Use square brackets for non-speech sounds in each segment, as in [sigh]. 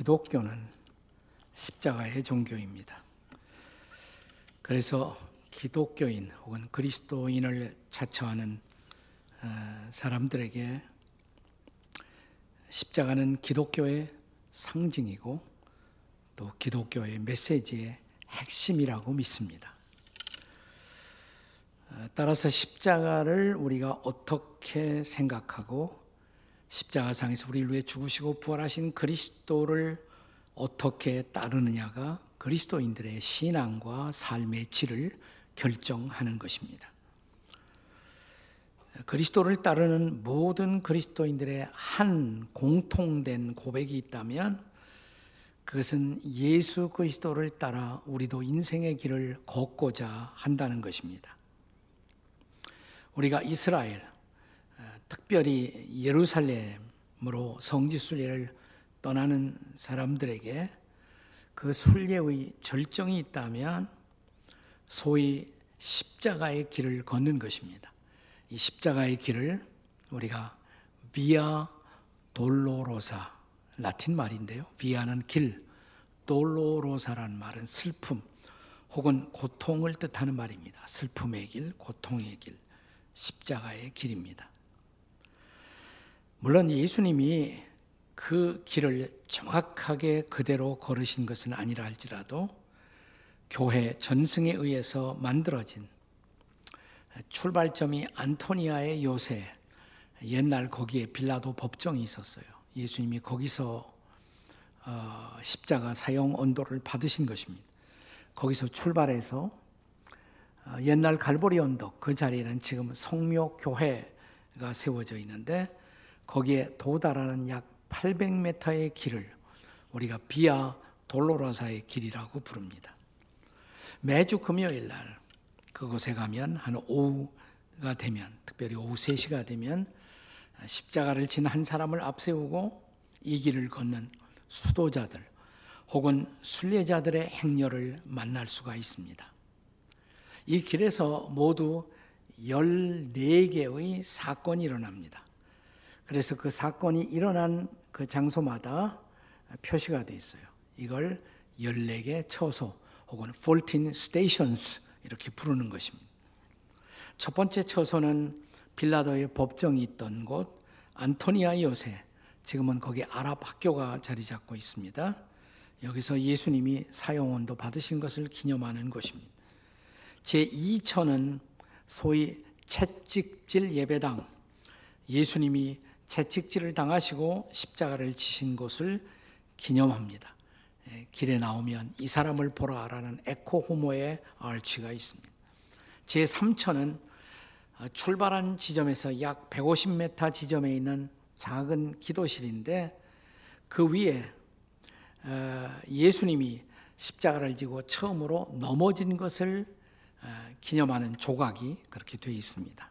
기독교는 십자가의 종교입니다. 그래서 기독교인 혹은 그리스도인을 자처하는 어, 사람들에게 십자가는 기독교의 상징이고 또 기독교의 메시지의 핵심이라고 믿습니다. 어, 따라서 십자가를 우리가 어떻게 생각하고 십자가상에서 우리를 위해 죽으시고 부활하신 그리스도를 어떻게 따르느냐가 그리스도인들의 신앙과 삶의 질을 결정하는 것입니다. 그리스도를 따르는 모든 그리스도인들의 한 공통된 고백이 있다면 그것은 예수 그리스도를 따라 우리도 인생의 길을 걷고자 한다는 것입니다. 우리가 이스라엘, 특별히 예루살렘으로 성지 순례를 떠나는 사람들에게 그 순례의 절정이 있다면 소위 십자가의 길을 걷는 것입니다. 이 십자가의 길을 우리가 비아 돌로로사 라틴 말인데요. 비아는 길, 돌로로사라는 말은 슬픔 혹은 고통을 뜻하는 말입니다. 슬픔의 길, 고통의 길, 십자가의 길입니다. 물론 예수님이 그 길을 정확하게 그대로 걸으신 것은 아니라 할지라도 교회 전승에 의해서 만들어진 출발점이 안토니아의 요새 옛날 거기에 빌라도 법정이 있었어요. 예수님이 거기서 어, 십자가 사용 언도를 받으신 것입니다. 거기서 출발해서 어, 옛날 갈보리 언덕 그 자리에는 지금 성묘 교회가 세워져 있는데 거기에 도달하는 약 800m의 길을 우리가 비아 돌로라사의 길이라고 부릅니다. 매주 금요일 날 그곳에 가면 한 오후가 되면 특별히 오후 3시가 되면 십자가를 진 한 사람을 앞세우고 이 길을 걷는 수도자들 혹은 순례자들의 행렬을 만날 수가 있습니다. 이 길에서 모두 14개의 사건이 일어납니다. 그래서 그 사건이 일어난 그 장소마다 표시가 되어 있어요. 이걸 14개 처소 혹은 14 stations 이렇게 부르는 것입니다. 첫 번째 처소는 빌라도의 법정이 있던 곳 안토니아 요새 지금은 거기 아랍 학교가 자리 잡고 있습니다. 여기서 예수님이 사용원도 받으신 것을 기념하는 곳입니다. 제2처는 소위 채찍질 예배당 예수님이 채찍질을 당하시고 십자가를 지신 곳을 기념합니다. 예, 길에 나오면 이 사람을 보라라는 에코 호모의 알치가 있습니다. 제 3천은 어, 출발한 지점에서 약 150m 지점에 있는 작은 기도실인데 그 위에 어, 예수님이 십자가를 지고 처음으로 넘어진 것을 어, 기념하는 조각이 그렇게 되어 있습니다.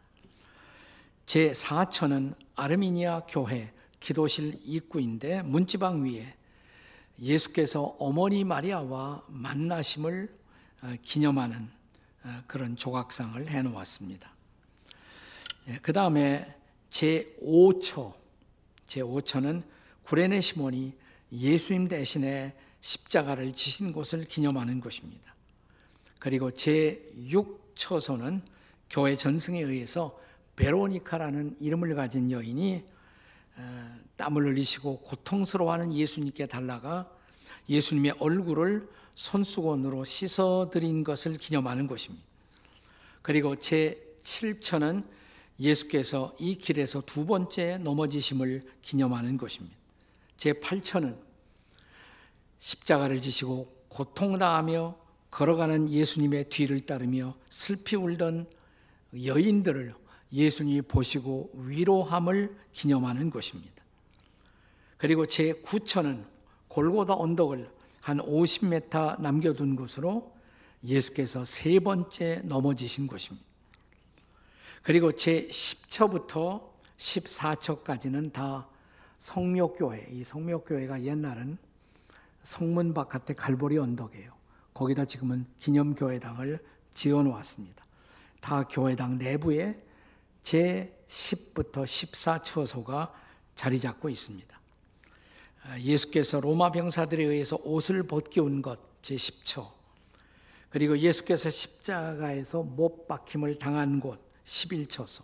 제 4천은 아르미니아 교회 기도실 입구인데 문지방 위에 예수께서 어머니 마리아와 만나심을 어, 기념하는 어, 그런 조각상을 해 놓았습니다. 예, 그 다음에 제 5처, 제 5처는 구레네 시몬이 예수님 대신에 십자가를 지신 곳을 기념하는 것입니다. 그리고 제 6처소는 교회 전승에 의해서 베로니카라는 이름을 가진 여인이 어, 땀을 흘리시고 고통스러워하는 예수님께 달라가 예수님의 얼굴을 손수건으로 씻어드린 것을 기념하는 것입니다. 그리고 제 7천은 예수께서 이 길에서 두 번째 넘어지심을 기념하는 것입니다. 제 8천은 십자가를 지시고 고통당하며 걸어가는 예수님의 뒤를 따르며 슬피 울던 여인들을 예수님이 보시고 위로함을 기념하는 것입니다. 그리고 제 9천은 골고다 언덕을 한 50m 남겨둔 곳으로 예수께서 세 번째 넘어지신 곳입니다. 그리고 제 10처부터 14처까지는 다 성묘교회, 이 성묘교회가 옛날은 성문 바깥에 갈보리 언덕이에요. 거기다 지금은 기념교회당을 지어 놓았습니다. 다 교회당 내부에 제 10부터 14처소가 자리 잡고 있습니다. 예수께서 로마 병사들에 의해서 옷을 벗겨온 것 제10초. 그리고 예수께서 십자가에서 못 박힘을 당한 곳 11초소.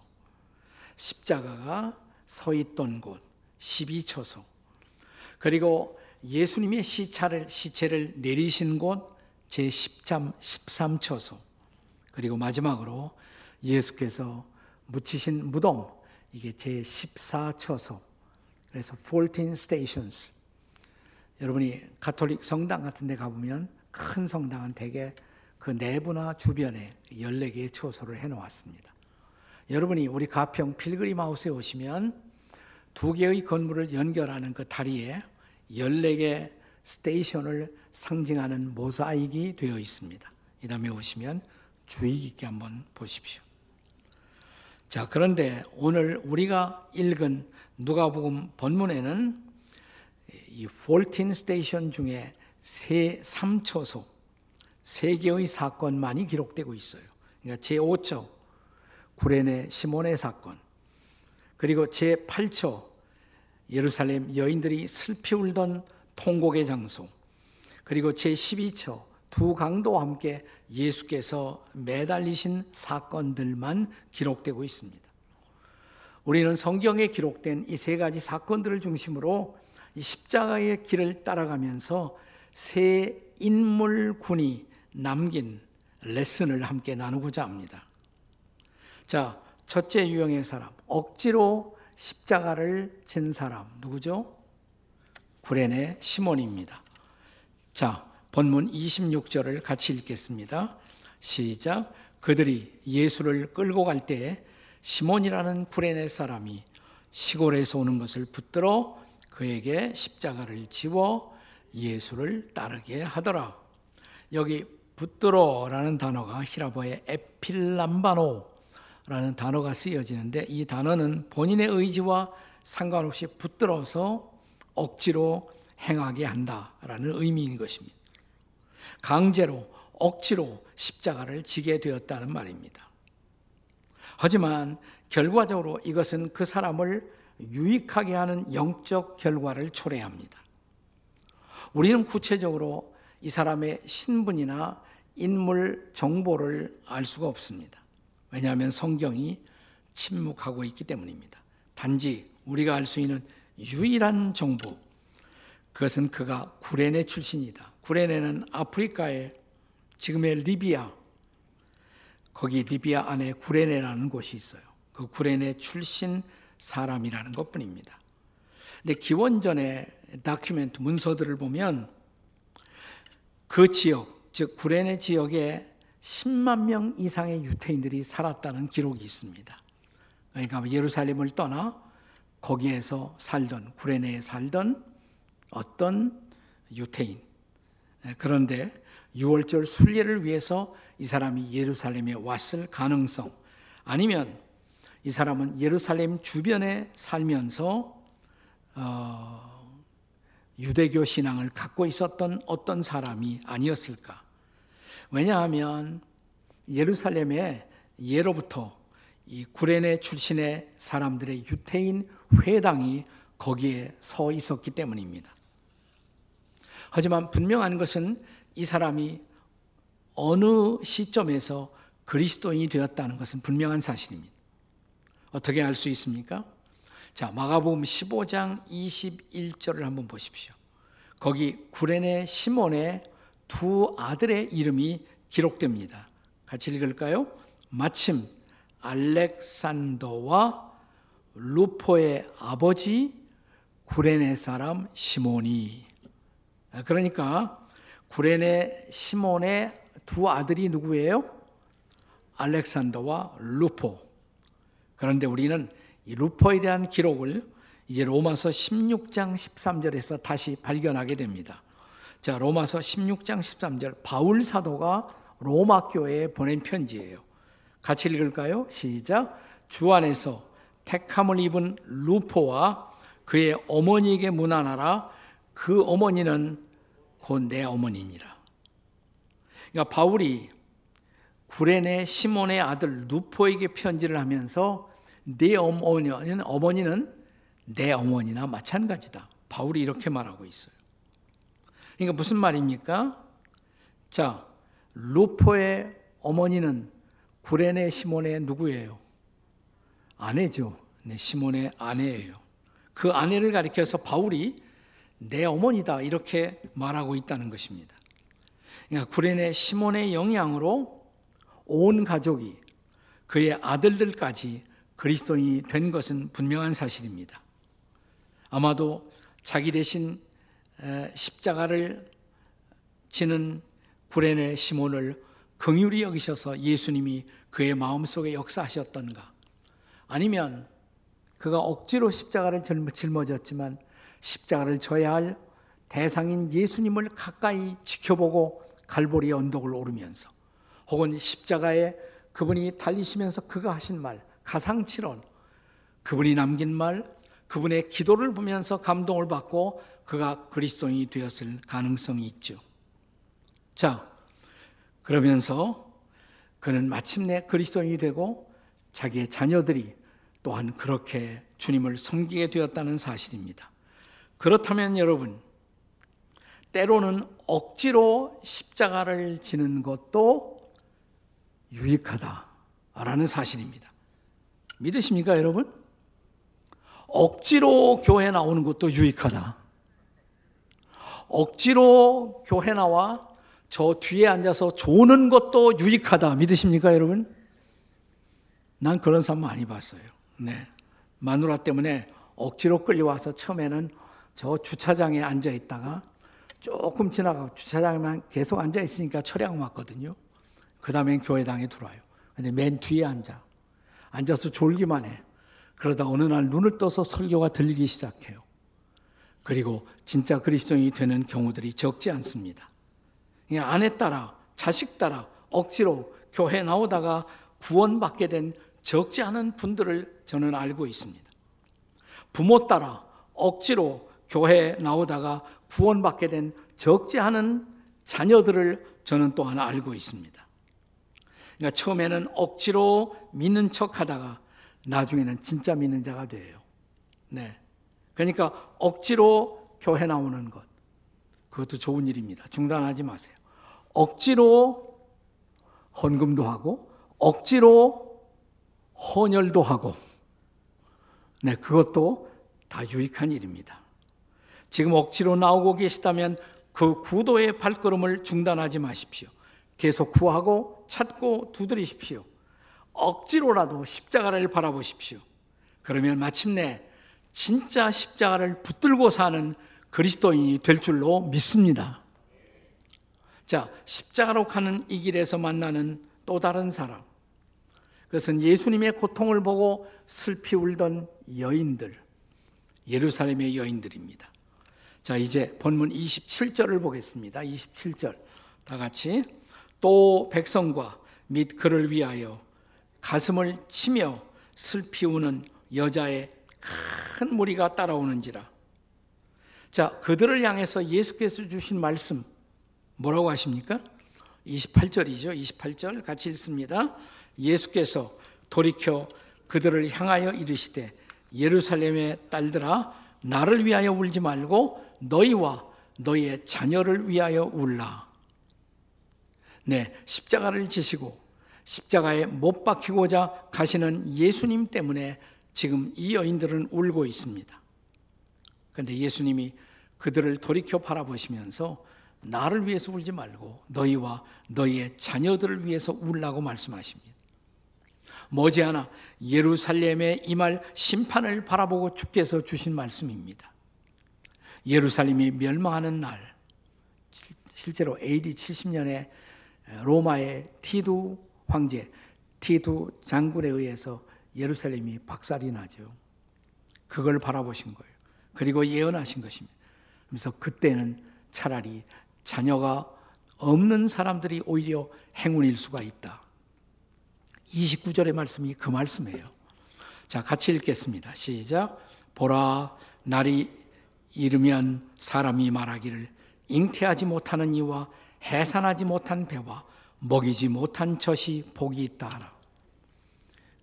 십자가가 서 있던 곳 12초소. 그리고 예수님의 시차를, 시체를 내리신 곳 제10점 13초소. 그리고 마지막으로 예수께서 묻히신 무덤 이게 제 14초소 그래서 14 stations 여러분이 가톨릭 성당 같은 데 가보면 큰 성당은 대개 그 내부나 주변에 14개의 초소를 해 놓았습니다. 여러분이 우리 가평 필그림 하우스에 오시면 두 개의 건물을 연결하는 그 다리에 14개 스테이션을 상징하는 모사익이 되어 있습니다. 이 다음에 오시면 주의 깊게 한번 보십시오. 자, 그런데 오늘 우리가 읽은 누가복음 본문에는 이14 스테이션 중에 세 3초소 세 개의 사건만이 기록되고 있어요. 그러니까 제 5초 구레네 시몬의 사건 그리고 제 8초 예루살렘 여인들이 슬피 울던 통곡의 장소 그리고 제 12초 두 강도와 함께 예수께서 매달리신 사건들만 기록되고 있습니다. 우리는 성경에 기록된 이 세 가지 사건들을 중심으로 이 십자가의 길을 따라가면서 세 인물군이 남긴 레슨을 함께 나누고자 합니다. 자, 첫째 유형의 사람, 억지로 십자가를 진 사람, 누구죠? 구레네 시몬입니다. 자, 본문 26절을 같이 읽겠습니다. 시작. 그들이 예수를 끌고 갈 때에 시몬이라는 구레네 사람이 시골에서 오는 것을 붙들어 그에게 십자가를 지워 예수를 따르게 하더라. 여기 붙들어라는 단어가 히라보의 에필람바노라는 단어가 쓰여지는데 이 단어는 본인의 의지와 상관없이 붙들어서 억지로 행하게 한다라는 의미인 것입니다. 강제로 억지로 십자가를 지게 되었다는 말입니다. 하지만 결과적으로 이것은 그 사람을 유익하게 하는 영적 결과를 초래합니다. 우리는 구체적으로 이 사람의 신분이나 인물 정보를 알 수가 없습니다. 왜냐하면 성경이 침묵하고 있기 때문입니다. 단지 우리가 알 수 있는 유일한 정보, 그것은 그가 구레네 출신이다. 구레네는 아프리카의 지금의 리비아, 거기 리비아 안에 구레네라는 곳이 있어요. 그 구레네 출신 사람이라는 것 뿐입니다. 근데 기원전의 다큐멘트 문서들을 보면 그 지역, 즉 구레네 지역에 10만 명 이상의 유태인들이 살았다는 기록이 있습니다. 그러니까 예루살렘을 떠나 거기에서 살던 구레네에 살던 어떤 유태인. 그런데 6월절 순례를 위해서 이 사람이 예루살렘에 왔을 가능성 아니면 이 사람은 예루살렘 주변에 살면서 어, 유대교 신앙을 갖고 있었던 어떤 사람이 아니었을까? 왜냐하면 예루살렘에 예로부터 이 구레네 출신의 사람들의 유태인 회당이 거기에 서 있었기 때문입니다. 하지만 분명한 것은 이 사람이 어느 시점에서 그리스도인이 되었다는 것은 분명한 사실입니다. 어떻게 알 수 있습니까? 자, 마가복음 15장 21절을 한번 보십시오. 거기 구레네 시몬의 두 아들의 이름이 기록됩니다. 같이 읽을까요? 마침 알렉산더와 루포의 아버지 구레네 사람 시몬이 그러니까 구레네 시몬의 두 아들이 누구예요? 알렉산더와 루포. 그런데 우리는 이 루포에 대한 기록을 이제 로마서 16장 13절에서 다시 발견하게 됩니다. 자, 로마서 16장 13절 바울 사도가 로마 교회에 보낸 편지예요. 같이 읽을까요? 시작. 주 안에서 택함을 입은 루포와 그의 어머니에게 문안하라. 그 어머니는 곧 내 어머니니라. 그러니까 바울이 구레네 시몬의 아들 루포에게 편지를 하면서 내 어머니는 어머니는 내 어머니나 마찬가지다. 바울이 이렇게 말하고 있어요. 그러니까 무슨 말입니까? 자, 루포의 어머니는 구레네 시몬의 누구예요? 아내죠. 네, 시몬의 아내예요. 그 아내를 가리켜서 바울이 내 어머니다 이렇게 말하고 있다는 것입니다. 그러니까 구레네 시몬의 영향으로 온 가족이 그의 아들들까지 그리스도인이 된 것은 분명한 사실입니다. 아마도 자기 대신 십자가를 지는 구레네 시몬을 긍휼히 여기셔서 예수님이 그의 마음속에 역사하셨던가 아니면 그가 억지로 십자가를 짊어졌지만 십자가를 져야 할 대상인 예수님을 가까이 지켜보고 갈보리 언덕을 오르면서 혹은 십자가에 그분이 달리시면서 그가 하신 말 가상치론 그분이 남긴 말 그분의 기도를 보면서 감동을 받고 그가 그리스도인이 되었을 가능성이 있죠. 자, 그러면서 그는 마침내 그리스도인이 되고 자기의 자녀들이 또한 그렇게 주님을 섬기게 되었다는 사실입니다. 그렇다면 여러분, 때로는 억지로 십자가를 지는 것도 유익하다라는 사실입니다. 믿으십니까, 여러분? 억지로 교회 나오는 것도 유익하다. 억지로 교회 나와 저 뒤에 앉아서 조는 것도 유익하다. 믿으십니까, 여러분? 난 그런 사람 많이 봤어요. 네. 마누라 때문에 억지로 끌려와서 처음에는 저 주차장에 앉아 있다가 조금 지나가고 주차장에만 계속 앉아 있으니까 철양 왔거든요. 그 다음엔 교회당에 들어와요. 근데 맨 뒤에 앉아. 앉아서 졸기만 해. 그러다 어느 날 눈을 떠서 설교가 들리기 시작해요. 그리고 진짜 그리스도인이 되는 경우들이 적지 않습니다. 아내 따라, 자식 따라 억지로 교회 나오다가 구원받게 된 적지 않은 분들을 저는 알고 있습니다. 부모 따라 억지로 교회 나오다가 구원받게 된 적지 않은 자녀들을 저는 또한 알고 있습니다. 그러니까 처음에는 억지로 믿는 척 하다가 나중에는 진짜 믿는 자가 돼요. 네. 그러니까 억지로 교회 나오는 것. 그것도 좋은 일입니다. 중단하지 마세요. 억지로 헌금도 하고, 억지로 헌혈도 하고, 네, 그것도 다 유익한 일입니다. 지금 억지로 나오고 계시다면 그 구도의 발걸음을 중단하지 마십시오. 계속 구하고 찾고 두드리십시오. 억지로라도 십자가를 바라보십시오. 그러면 마침내 진짜 십자가를 붙들고 사는 그리스도인이 될 줄로 믿습니다. 자, 십자가로 가는 이 길에서 만나는 또 다른 사람. 그것은 예수님의 고통을 보고 슬피 울던 여인들, 예루살렘의 여인들입니다. 자, 이제 본문 27절을 보겠습니다. 27절. 다 같이. 또 백성과 및 그를 위하여 가슴을 치며 슬피 우는 여자의 큰 무리가 따라오는지라. 자, 그들을 향해서 예수께서 주신 말씀 뭐라고 하십니까? 28절이죠. 28절 같이 읽습니다. 예수께서 돌이켜 그들을 향하여 이르시되 예루살렘의 딸들아 나를 위하여 울지 말고 너희와 너희의 자녀를 위하여 울라. 네, 십자가를 지시고 십자가에 못 박히고자 가시는 예수님 때문에 지금 이 여인들은 울고 있습니다. 그런데 예수님이 그들을 돌이켜 바라보시면서 나를 위해서 울지 말고 너희와 너희의 자녀들을 위해서 울라고 말씀하십니다. 머지않아 예루살렘에 임할 심판을 바라보고 주께서 주신 말씀입니다. 예루살렘이 멸망하는 날, 실제로 AD 70년에 로마의 티두 황제 티두 장군에 의해서 예루살렘이 박살이 나죠. 그걸 바라보신 거예요. 그리고 예언하신 것입니다. 그래서 그때는 차라리 자녀가 없는 사람들이 오히려 행운일 수가 있다. 29절의 말씀이 그 말씀이에요. 자, 같이 읽겠습니다. 시작. 보라, 날이 이르면 사람이 말하기를 잉태하지 못하는 이와 해산하지 못한 배와 먹이지 못한 젖이 복이 있다.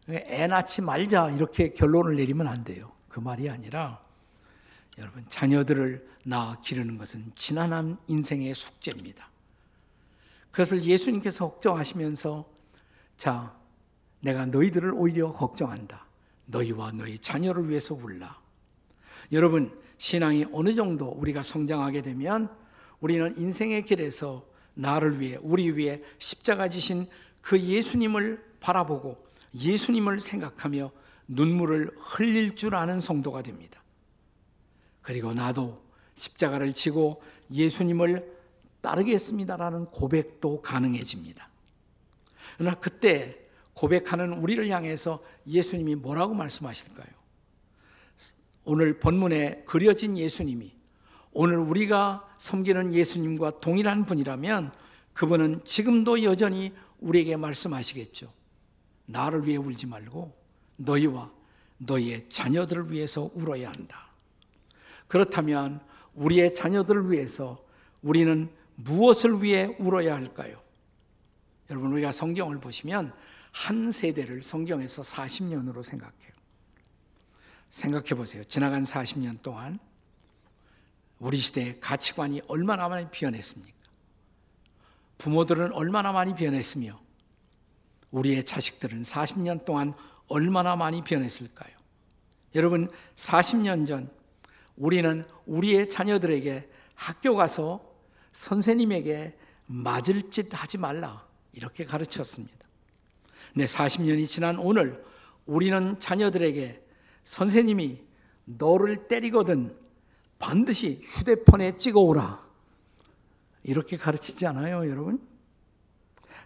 애 낳지 말자 이렇게 결론을 내리면 안 돼요. 그 말이 아니라 여러분, 자녀들을 낳아 기르는 것은 지난한 인생의 숙제입니다. 그것을 예수님께서 걱정하시면서 자, 내가 너희들을 오히려 걱정한다. 너희와 너희 자녀를 위해서 울라. 여러분, 신앙이 어느 정도 우리가 성장하게 되면 우리는 인생의 길에서 나를 위해, 우리 위해 십자가 지신 그 예수님을 바라보고 예수님을 생각하며 눈물을 흘릴 줄 아는 성도가 됩니다. 그리고 나도 십자가를 지고 예수님을 따르겠습니다라는 고백도 가능해집니다. 그러나 그때 고백하는 우리를 향해서 예수님이 뭐라고 말씀하실까요? 오늘 본문에 그려진 예수님이 오늘 우리가 섬기는 예수님과 동일한 분이라면 그분은 지금도 여전히 우리에게 말씀하시겠죠. 나를 위해 울지 말고 너희와 너희의 자녀들을 위해서 울어야 한다. 그렇다면 우리의 자녀들을 위해서 우리는 무엇을 위해 울어야 할까요? 여러분, 우리가 성경을 보시면 한 세대를 성경에서 40년으로 생각해요. 생각해 보세요. 지나간 40년 동안 우리 시대의 가치관이 얼마나 많이 변했습니까? 부모들은 얼마나 많이 변했으며 우리의 자식들은 40년 동안 얼마나 많이 변했을까요? 여러분, 40년 전 우리는 우리의 자녀들에게 학교 가서 선생님에게 맞을 짓 하지 말라. 이렇게 가르쳤습니다. 근 40년이 지난 오늘 우리는 자녀들에게 선생님이 너를 때리거든 반드시 휴대폰에 찍어오라. 이렇게 가르치지 않아요, 여러분?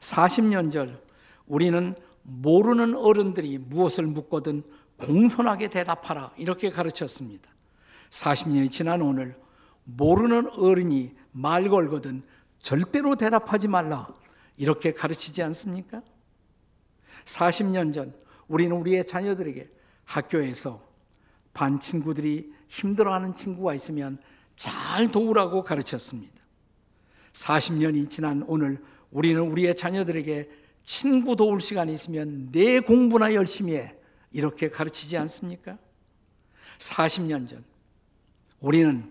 40년 전 우리는 모르는 어른들이 무엇을 묻거든 공손하게 대답하라. 이렇게 가르쳤습니다. 40년이 지난 오늘 모르는 어른이 말 걸거든 절대로 대답하지 말라. 이렇게 가르치지 않습니까? 40년 전 우리는 우리의 자녀들에게 학교에서 반 친구들이 힘들어하는 친구가 있으면 잘 도우라고 가르쳤습니다. 40년이 지난 오늘 우리는 우리의 자녀들에게 친구 도울 시간이 있으면 내 공부나 열심히 해. 이렇게 가르치지 않습니까? 40년 전 우리는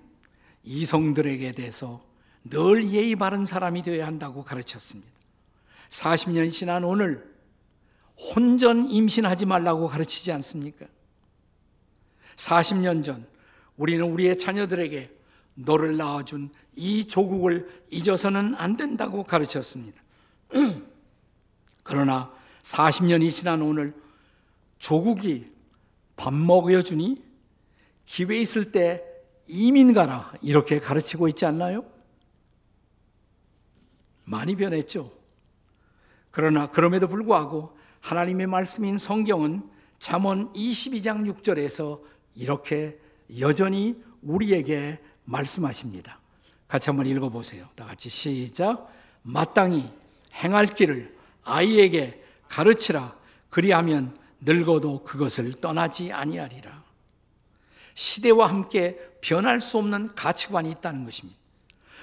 이성들에게 대해서 늘 예의 바른 사람이 되어야 한다고 가르쳤습니다. 40년이 지난 오늘 혼전 임신하지 말라고 가르치지 않습니까? 40년 전 우리는 우리의 자녀들에게 너를 낳아준 이 조국을 잊어서는 안 된다고 가르쳤습니다. [clears throat] 그러나 40년이 지난 오늘 조국이 밥 먹여주니 기회 있을 때 이민 가라 이렇게 가르치고 있지 않나요? 많이 변했죠. 그러나 그럼에도 불구하고 하나님의 말씀인 성경은 잠언 22장 6절에서 이렇게 여전히 우리에게 말씀하십니다. 같이 한번 읽어 보세요. 다 같이 시작. 마땅히 행할 길을 아이에게 가르치라. 그리하면 늙어도 그것을 떠나지 아니하리라. 시대와 함께 변할 수 없는 가치관이 있다는 것입니다.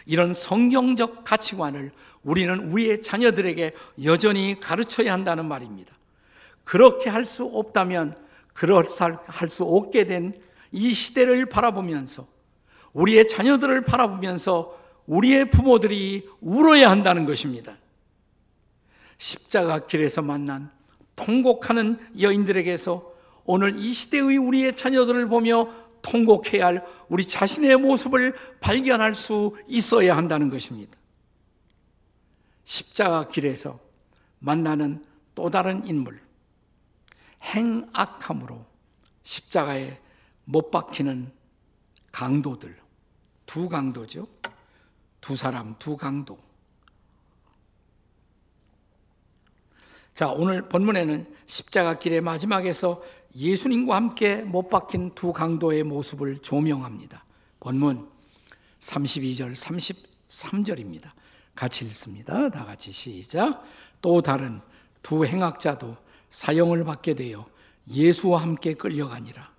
이런 성경적 가치관을 우리는 우리의 자녀들에게 여전히 가르쳐야 한다는 말입니다. 그렇게 할 수 없다면 그럴할 수 없게 된 이 시대를 바라보면서 우리의 자녀들을 바라보면서 우리의 부모들이 울어야 한다는 것입니다. 십자가 길에서 만난 통곡하는 여인들에게서 오늘 이 시대의 우리의 자녀들을 보며 통곡해야 할 우리 자신의 모습을 발견할 수 있어야 한다는 것입니다. 십자가 길에서 만나는 또 다른 인물, 행악함으로 십자가에 못 박히는 강도들, 두 강도죠. 두 사람, 두 강도. 자, 오늘 본문에는 십자가 길의 마지막에서 예수님과 함께 못 박힌 두 강도의 모습을 조명합니다. 본문 32절, 33절입니다. 같이 읽습니다. 다 같이 시작. 또 다른 두 행악자도 사형을 받게 되어 예수와 함께 끌려가니라.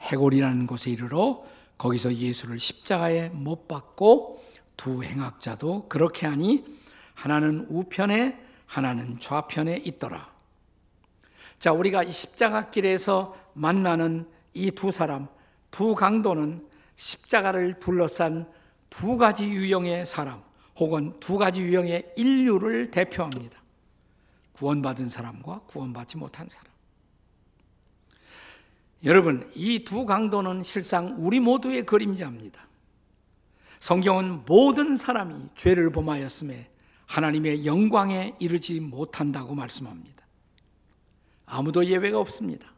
해골이라는 곳에 이르러 거기서 예수를 십자가에 못 박고 두 행악자도 그렇게 하니 하나는 우편에 하나는 좌편에 있더라. 자, 우리가 이 십자가 길에서 만나는 이 두 사람, 두 강도는 십자가를 둘러싼 두 가지 유형의 사람 혹은 두 가지 유형의 인류를 대표합니다. 구원받은 사람과 구원받지 못한 사람. 여러분, 이 두 강도는 실상 우리 모두의 그림자입니다. 성경은 모든 사람이 죄를 범하였음에 하나님의 영광에 이르지 못한다고 말씀합니다. 아무도 예외가 없습니다.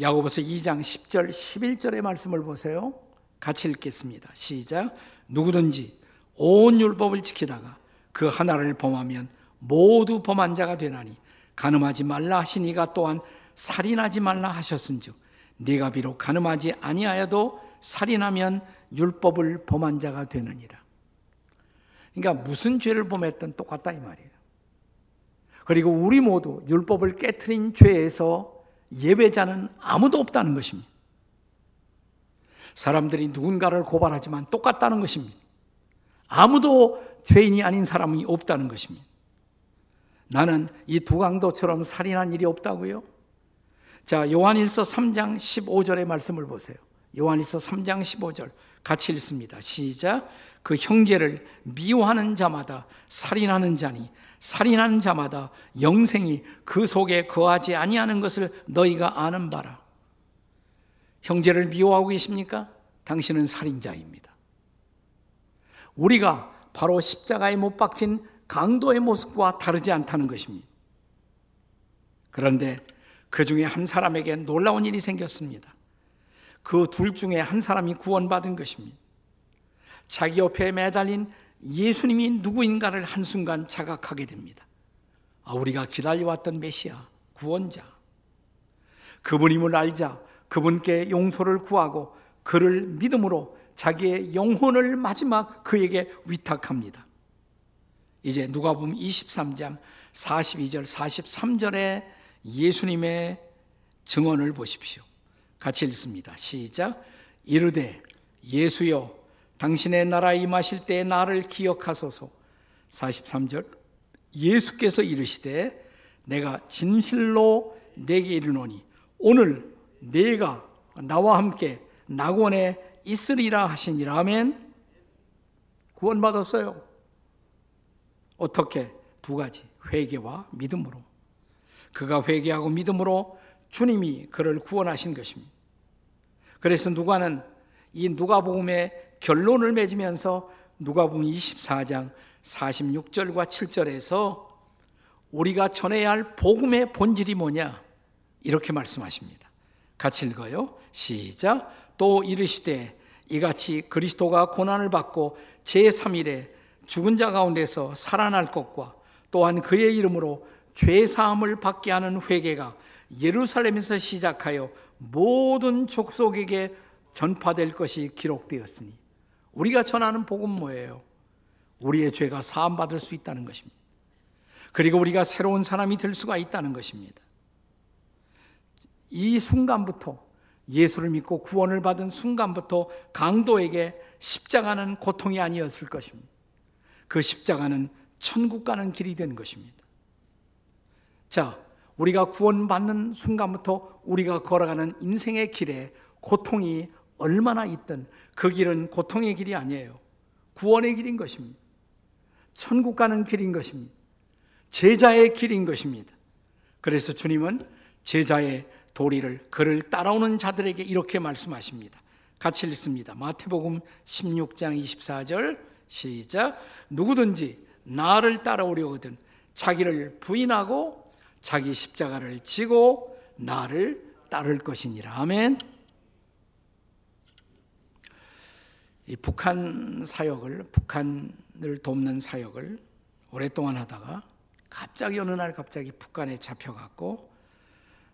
야고보서 2장 10절 11절의 말씀을 보세요. 같이 읽겠습니다. 시작. 누구든지 온 율법을 지키다가 그 하나를 범하면 모두 범한 자가 되나니 가늠하지 말라 하시니가 또한 살인하지 말라 하셨은즉 네가 비록 가늠하지 아니하여도 살인하면 율법을 범한 자가 되느니라. 그러니까 무슨 죄를 범했든 똑같다 이 말이에요. 그리고 우리 모두 율법을 깨뜨린 죄에서 예배자는 아무도 없다는 것입니다. 사람들이 누군가를 고발하지만 똑같다는 것입니다. 아무도 죄인이 아닌 사람이 없다는 것입니다. 나는 이 두 강도처럼 살인한 일이 없다고요? 자, 요한일서 3장 15절의 말씀을 보세요. 요한일서 3장 15절 같이 읽습니다. 시작. 그 형제를 미워하는 자마다 살인하는 자니 살인하는 자마다 영생이 그 속에 거하지 아니하는 것을 너희가 아는 바라. 형제를 미워하고 계십니까? 당신은 살인자입니다. 우리가 바로 십자가에 못 박힌 강도의 모습과 다르지 않다는 것입니다. 그런데 그 중에 한 사람에게 놀라운 일이 생겼습니다. 그 둘 중에 한 사람이 구원받은 것입니다. 자기 옆에 매달린 예수님이 누구인가를 한순간 자각하게 됩니다. 아, 우리가 기다려왔던 메시아, 구원자. 그분임을 알자 그분께 용서를 구하고 그를 믿음으로 자기의 영혼을 마지막 그에게 위탁합니다. 이제 누가 보면 23장 42절 43절에 예수님의 증언을 보십시오. 같이 읽습니다. 시작. 이르되 예수여 당신의 나라 임하실 때 나를 기억하소서. 43절 예수께서 이르시되 내가 진실로 내게 이르노니 오늘 내가 나와 함께 낙원에 있으리라 하시니라 아멘. 구원받았어요. 어떻게? 두 가지. 회개와 믿음으로. 그가 회개하고 믿음으로 주님이 그를 구원하신 것입니다. 그래서 누가는 이 누가복음의 결론을 맺으면서 누가복음 24장 46절과 7절에서 우리가 전해야 할 복음의 본질이 뭐냐? 이렇게 말씀하십니다. 같이 읽어요. 시작. 또 이르시되 이같이 그리스도가 고난을 받고 제3일에 죽은 자 가운데서 살아날 것과 또한 그의 이름으로 죄 사함을 받게 하는 회개가 예루살렘에서 시작하여 모든 족속에게 전파될 것이 기록되었으니 우리가 전하는 복음 뭐예요? 우리의 죄가 사함 받을 수 있다는 것입니다. 그리고 우리가 새로운 사람이 될 수가 있다는 것입니다. 이 순간부터 예수를 믿고 구원을 받은 순간부터 강도에게 십자가는 고통이 아니었을 것입니다. 그 십자가는 천국 가는 길이 된 것입니다. 자, 우리가 구원받는 순간부터 우리가 걸어가는 인생의 길에 고통이 얼마나 있든 그 길은 고통의 길이 아니에요. 구원의 길인 것입니다. 천국 가는 길인 것입니다. 제자의 길인 것입니다. 그래서 주님은 제자의 도리를 그를 따라오는 자들에게 이렇게 말씀하십니다. 같이 읽습니다. 마태복음 16장 24절 시작. 누구든지 나를 따라오려거든 자기를 부인하고 자기 십자가를 지고 나를 따를 것이니라. 아멘. 이 북한 사역을 북한을 돕는 사역을 오랫동안 하다가 갑자기 어느 날 갑자기 북한에 잡혀갔고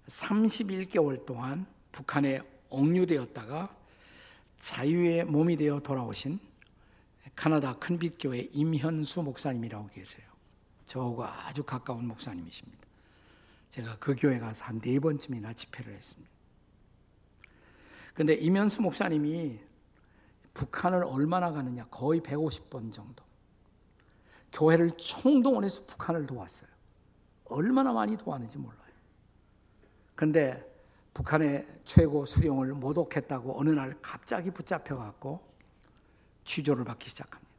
31개월 동안 북한에 억류되었다가 자유의 몸이 되어 돌아오신 카나다 큰빛교회 임현수 목사님이라고 계세요. 저하고 아주 가까운 목사님이십니다. 제가 그 교회 가서 한 네 번쯤이나 집회를 했습니다. 근데 임현수 목사님이 북한을 얼마나 가느냐? 거의 150번 정도. 교회를 총동원해서 북한을 도왔어요. 얼마나 많이 도왔는지 몰라요. 근데 북한의 최고 수령을 모독했다고 어느 날 갑자기 붙잡혀 갖고 취조를 받기 시작합니다.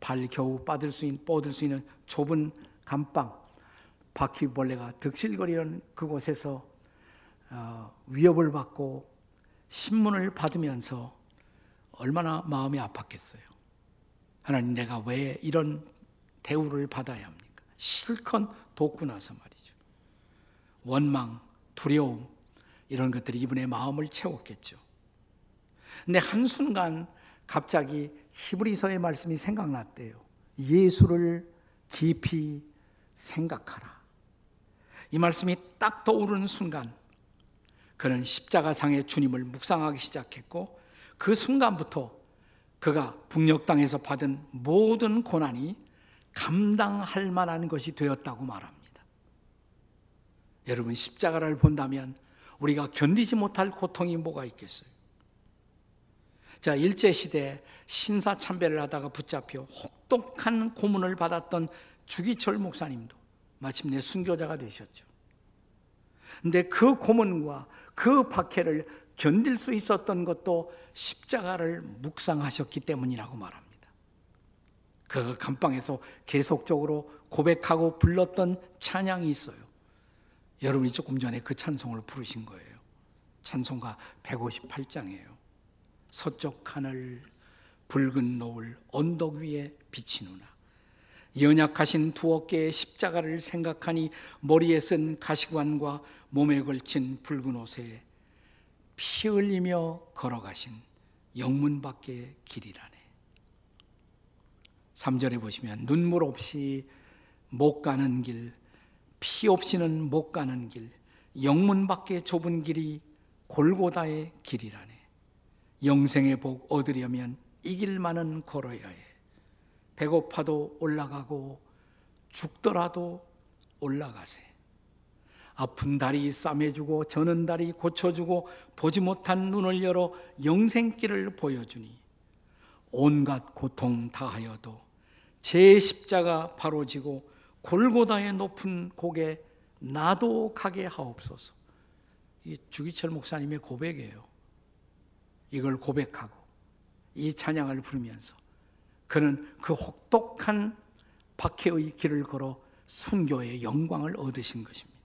발 겨우 빠들 수 있는 뻗을 수 있는 좁은 감방 바퀴벌레가 득실거리는 그곳에서 어, 위협을 받고 신문을 받으면서 얼마나 마음이 아팠겠어요. 하나님 내가 왜 이런 대우를 받아야 합니까? 실컷 돕고 나서 말이죠. 원망, 두려움 이런 것들이 이분의 마음을 채웠겠죠. 근데 한순간 갑자기 히브리서의 말씀이 생각났대요. 예수를 깊이 생각하라. 이 말씀이 딱 떠오르는 순간 그는 십자가상의 주님을 묵상하기 시작했고 그 순간부터 그가 북녘 땅에서 받은 모든 고난이 감당할 만한 것이 되었다고 말합니다. 여러분 십자가를 본다면 우리가 견디지 못할 고통이 뭐가 있겠어요? 자, 일제 시대 신사 참배를 하다가 붙잡혀 혹독한 고문을 받았던 주기철 목사님도 마침내 순교자가 되셨죠. 근데 그 고문과 그 박해를 견딜 수 있었던 것도 십자가를 묵상하셨기 때문이라고 말합니다. 그 감방에서 계속적으로 고백하고 불렀던 찬양이 있어요. 여러분이 조금 전에 그 찬송을 부르신 거예요. 찬송가 158장이에요. 서쪽 하늘 붉은 노을 언덕 위에 비치누나 연약하신 두 어깨의 십자가를 생각하니 머리에 쓴 가시관과 몸에 걸친 붉은 옷에 피 흘리며 걸어가신 영문 밖의 길이라네. 3절에 보시면 눈물 없이 못 가는 길, 피 없이는 못 가는 길, 영문 밖의 좁은 길이 골고다의 길이라네. 영생의 복 얻으려면 이 길만은 걸어야 해. 배고파도 올라가고 죽더라도 올라가세. 아픈 다리 싸매주고 저는 다리 고쳐주고 보지 못한 눈을 열어 영생길을 보여주니 온갖 고통 다하여도 제 십자가 바로 지고 골고다의 높은 곡에 나도 가게 하옵소서. 이 주기철 목사님의 고백이에요. 이걸 고백하고 이 찬양을 부르면서 그는 그 혹독한 박해의 길을 걸어 순교의 영광을 얻으신 것입니다.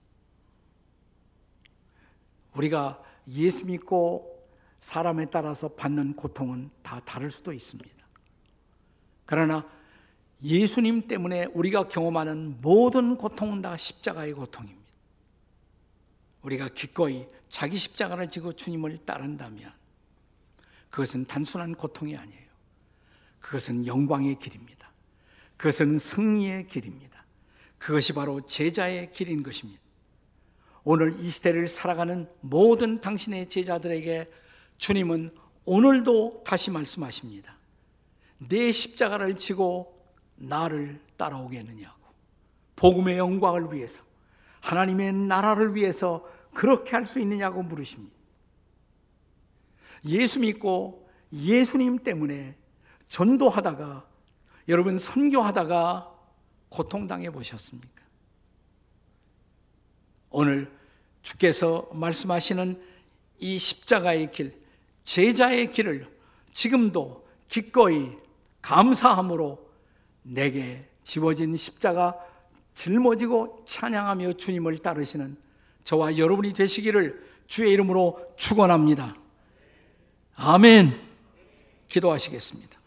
우리가 예수 믿고 사람에 따라서 받는 고통은 다 다를 수도 있습니다. 그러나 예수님 때문에 우리가 경험하는 모든 고통은 다 십자가의 고통입니다. 우리가 기꺼이 자기 십자가를 지고 주님을 따른다면 그것은 단순한 고통이 아니에요. 그것은 영광의 길입니다. 그것은 승리의 길입니다. 그것이 바로 제자의 길인 것입니다. 오늘 이 시대를 살아가는 모든 당신의 제자들에게 주님은 오늘도 다시 말씀하십니다. 내 십자가를 지고 나를 따라오겠느냐고. 복음의 영광을 위해서, 하나님의 나라를 위해서 그렇게 할 수 있느냐고 물으십니다. 예수 믿고 예수님 때문에 전도하다가 여러분 선교하다가 고통당해 보셨습니까? 오늘 주께서 말씀하시는 이 십자가의 길, 제자의 길을 지금도 기꺼이 감사함으로 내게 지워진 십자가 짊어지고 찬양하며 주님을 따르시는 저와 여러분이 되시기를 주의 이름으로 축원합니다. 아멘. 기도하시겠습니다.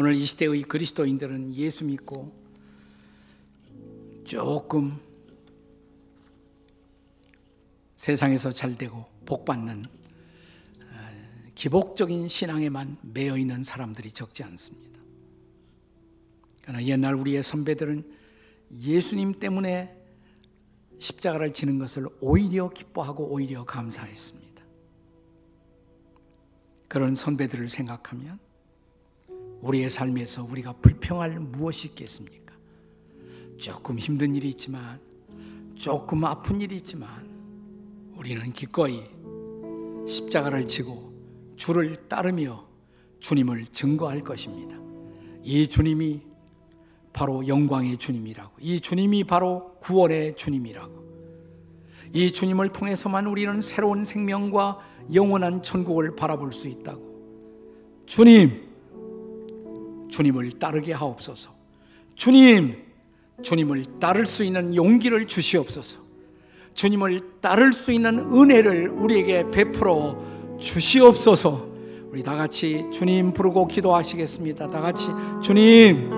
오늘 이 시대의 그리스도인들은 예수 믿고 조금 세상에서 잘 되고 복 받는 어, 기복적인 신앙에만 매여 있는 사람들이 적지 않습니다. 그러나 옛날 우리의 선배들은 예수님 때문에 십자가를 지는 것을 오히려 기뻐하고 오히려 감사했습니다. 그런 선배들을 생각하면 우리의 삶에서 우리가 불평할 무엇이 있겠습니까? 조금 힘든 일이 있지만, 조금 아픈 일이 있지만, 우리는 기꺼이 십자가를 지고 주를 따르며 주님을 증거할 것입니다. 이 주님이 바로 영광의 주님이라고. 이 주님이 바로 구원의 주님이라고. 이 주님을 통해서만 우리는 새로운 생명과 영원한 천국을 바라볼 수 있다고. 주님, 주님을 따르게 하옵소서. 주님, 주님을 따를 수 있는 용기를 주시옵소서. 주님을 따를 수 있는 은혜를 우리에게 베풀어 주시옵소서. 우리 다 같이 주님 부르고 기도하시겠습니다. 다 같이 주님,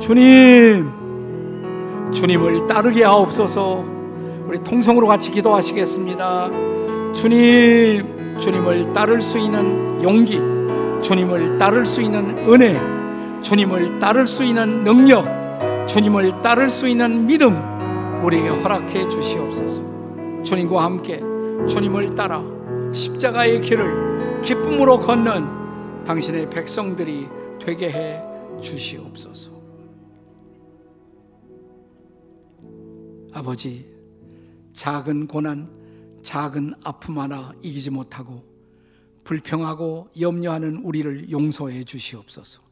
주님, 주님을 따르게 하옵소서. 우리 통성으로 같이 기도하시겠습니다. 주님, 주님을 따를 수 있는 용기, 주님을 따를 수 있는 은혜, 주님을 따를 수 있는 능력, 주님을 따를 수 있는 믿음, 우리에게 허락해 주시옵소서. 주님과 함께 주님을 따라 십자가의 길을 기쁨으로 걷는 당신의 백성들이 되게 해 주시옵소서. 아버지, 작은 고난, 작은 아픔 하나 이기지 못하고 불평하고 염려하는 우리를 용서해 주시옵소서.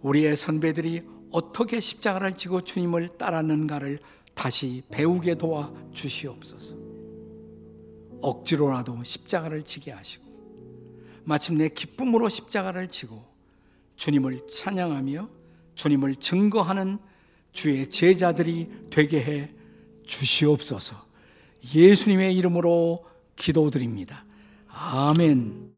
우리의 선배들이 어떻게 십자가를 지고 주님을 따랐는가를 다시 배우게 도와 주시옵소서. 억지로라도 십자가를 지게 하시고 마침내 기쁨으로 십자가를 지고 주님을 찬양하며 주님을 증거하는 주의 제자들이 되게 해 주시옵소서. 예수님의 이름으로 기도드립니다. 아멘.